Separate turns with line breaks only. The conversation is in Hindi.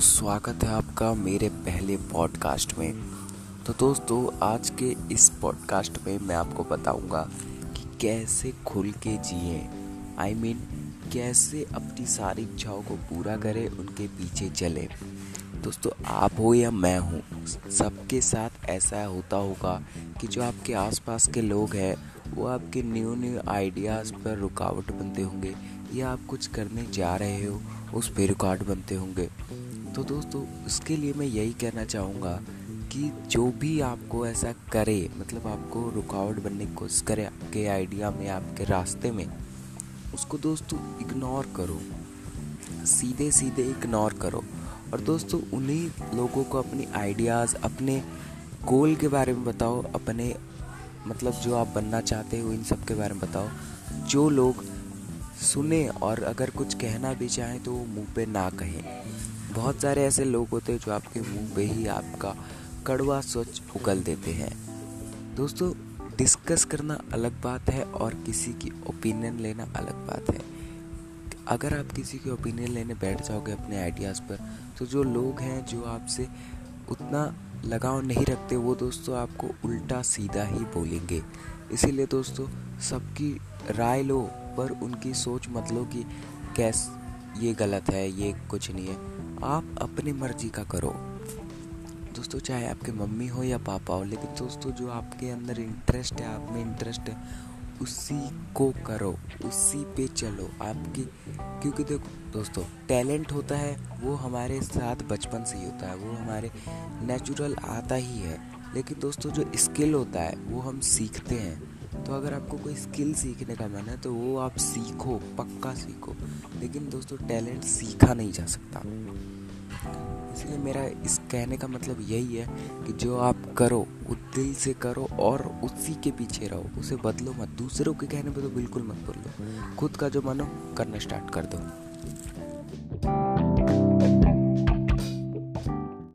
स्वागत है आपका मेरे पहले पॉडकास्ट में। तो दोस्तों, आज के इस पॉडकास्ट में मैं आपको बताऊँगा कि कैसे खुल के जिए। आई मीन कैसे अपनी सारी इच्छाओं को पूरा करें, उनके पीछे चले। दोस्तों, आप हो या मैं हूँ, सबके साथ ऐसा होता होगा कि जो आपके आसपास के लोग हैं, वो आपके न्यू न्यू आइडियाज़ पर रुकावट बनते होंगे या आप कुछ करने जा रहे हो, उस पर रुकावट बनते होंगे। तो दोस्तों, उसके लिए मैं यही कहना चाहूँगा कि जो भी आपको ऐसा करे मतलब आपको रुकावट बनने की कोशिश करे आपके आइडिया में, आपके रास्ते में, उसको दोस्तों इग्नोर करो। सीधे सीधे इग्नोर करो। और दोस्तों, उन्हीं लोगों को अपनी आइडियाज़ अपने गोल के बारे में बताओ, अपने मतलब जो आप बनना चाहते हो, इन सब के बारे में बताओ। जो लोग सुने और अगर कुछ कहना भी चाहें तो वो मुँह पे ना कहें। बहुत सारे ऐसे लोग होते हैं जो आपके मुँह पे ही आपका कड़वा सोच उगल देते हैं। दोस्तों डिस्कस करना अलग बात है और किसी की ओपिनियन लेना अलग बात है। अगर आप किसी के ओपिनियन लेने बैठ जाओगे अपने आइडियाज़ पर तो जो लोग हैं जो आपसे उतना लगाव नहीं रखते, वो दोस्तों आपको उल्टा सीधा ही बोलेंगे। इसीलिए दोस्तों, सबकी राय लो, पर उनकी सोच मत लो कि कैस, ये गलत है, ये कुछ नहीं है। आप अपनी मर्ज़ी का करो। दोस्तों, चाहे आपके मम्मी हो या पापा हो, लेकिन दोस्तों, जो आपके अंदर इंटरेस्ट है, आप में इंटरेस्ट है उसी को करो, उसी पे चलो। आपकी, क्योंकि देखो, दोस्तों, टैलेंट होता है, वो हमारे साथ बचपन से ही होता है, वो हमारे नेचुरल आता ही है। लेकिन दोस्तों, जो स्किल होता है, वो हम सीखते हैं। तो अगर आपको कोई स्किल सीखने का मन है तो वो आप सीखो, पक्का सीखो। लेकिन दोस्तों, टैलेंट सीखा नहीं जा सकता। इसलिए मेरा इस कहने का मतलब यही है कि जो आप करो, वो दिल से करो और उसी के पीछे रहो। उसे बदलो मत। दूसरों के कहने पर तो बिल्कुल मत बोलो खुद का जो मन हो करना स्टार्ट कर दो।